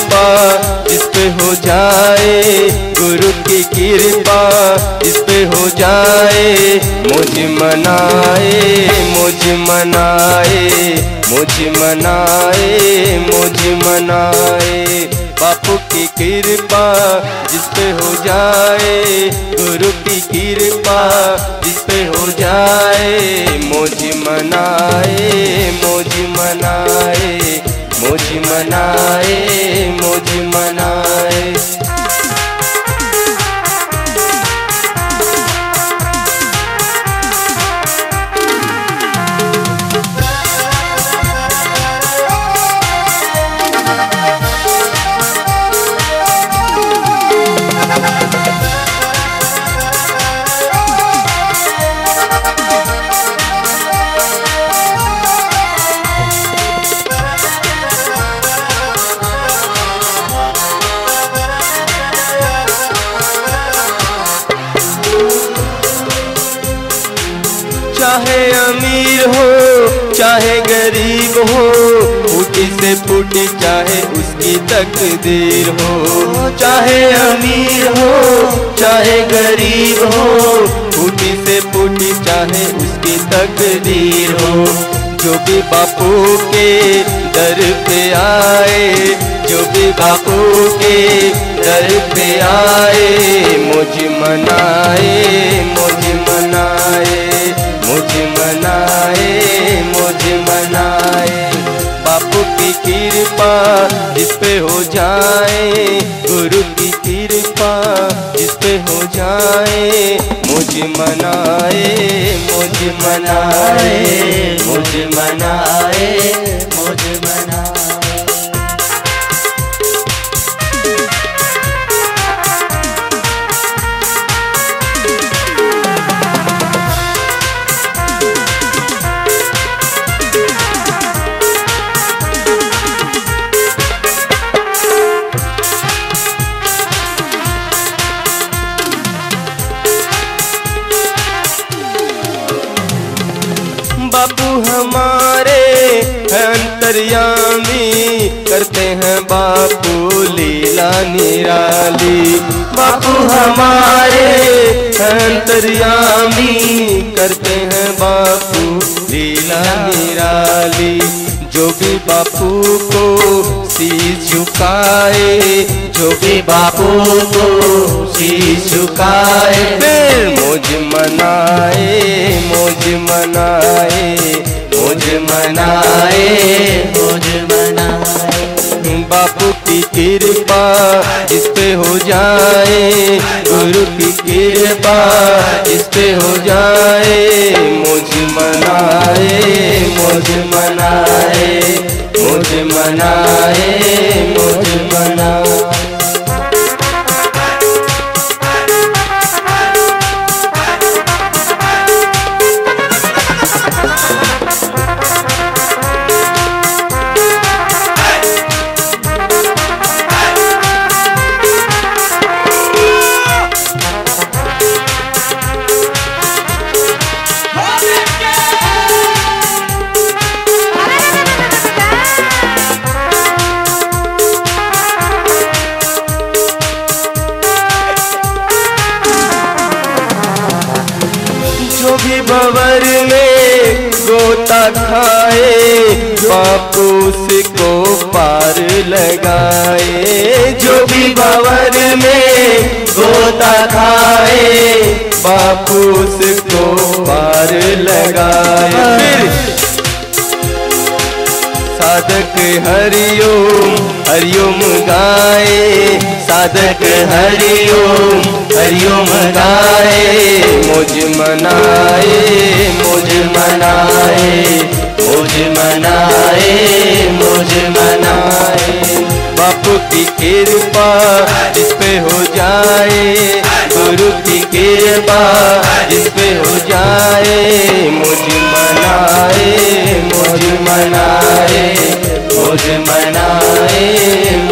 कृपा जिस पे हो जाए गुरु की कृपा इस पे हो जाए, मुझ मनाए मुझ मनाए मुझ मनाए मुझ मनाए। बापू की कृपा जिस पे हो जाए, गुरु की कृपा जिस पे हो जाए, मुझ मनाए मुझ मनाए। मुझ मनाए मुझ मनाए। चाहे अमीर हो, चाहे गरीब हो, फूटी से फूटी चाहे उसकी तकदीर हो। चाहे अमीर हो, चाहे गरीब हो, फूटी से फूटी चाहे उसकी तकदीर हो। जो भी बापू के दर पे आए, जो भी बापू के दर पे आए, मुझ कृपा जिस पे हो जाए गुरु की कृपा इस पे हो जाए, मुझे मनाए मुझे मनाए मुझे मनाए। हमारे अंतर्यामी करते हैं बापू लीला निराली। बापू हमारे अंतर्यामी करते हैं बापू लीला निराली। जो भी बापू को शीश झुकाए जो भी बापू को शीश झुकाए मुझ मनाए मुझ मनाए। मनाए। मुझ मनाए। बापू की कृपा इस पे हो जाए। गुरु की कृपा इस पे हो जाए। मुझ मनाए मुझ मनाए मुझ मनाए मुझ मनाए। भवर में गोता खाए, बापू को पार लगाए। जो भी भवर में गोता खाए, बापू को पार लगाए। साधक हरिओम हरिओम गाए। साधक हरिओम हरिओम गाए। मुझ मनाए मुझ मनाए मुझ मनाए मुझ मनाए। बापू की कृपा जिस पे हो जाए, गुरु की कृपा जिस पे हो जाए। मुझ मनाए मुझ मनाए। मुझ मनाए।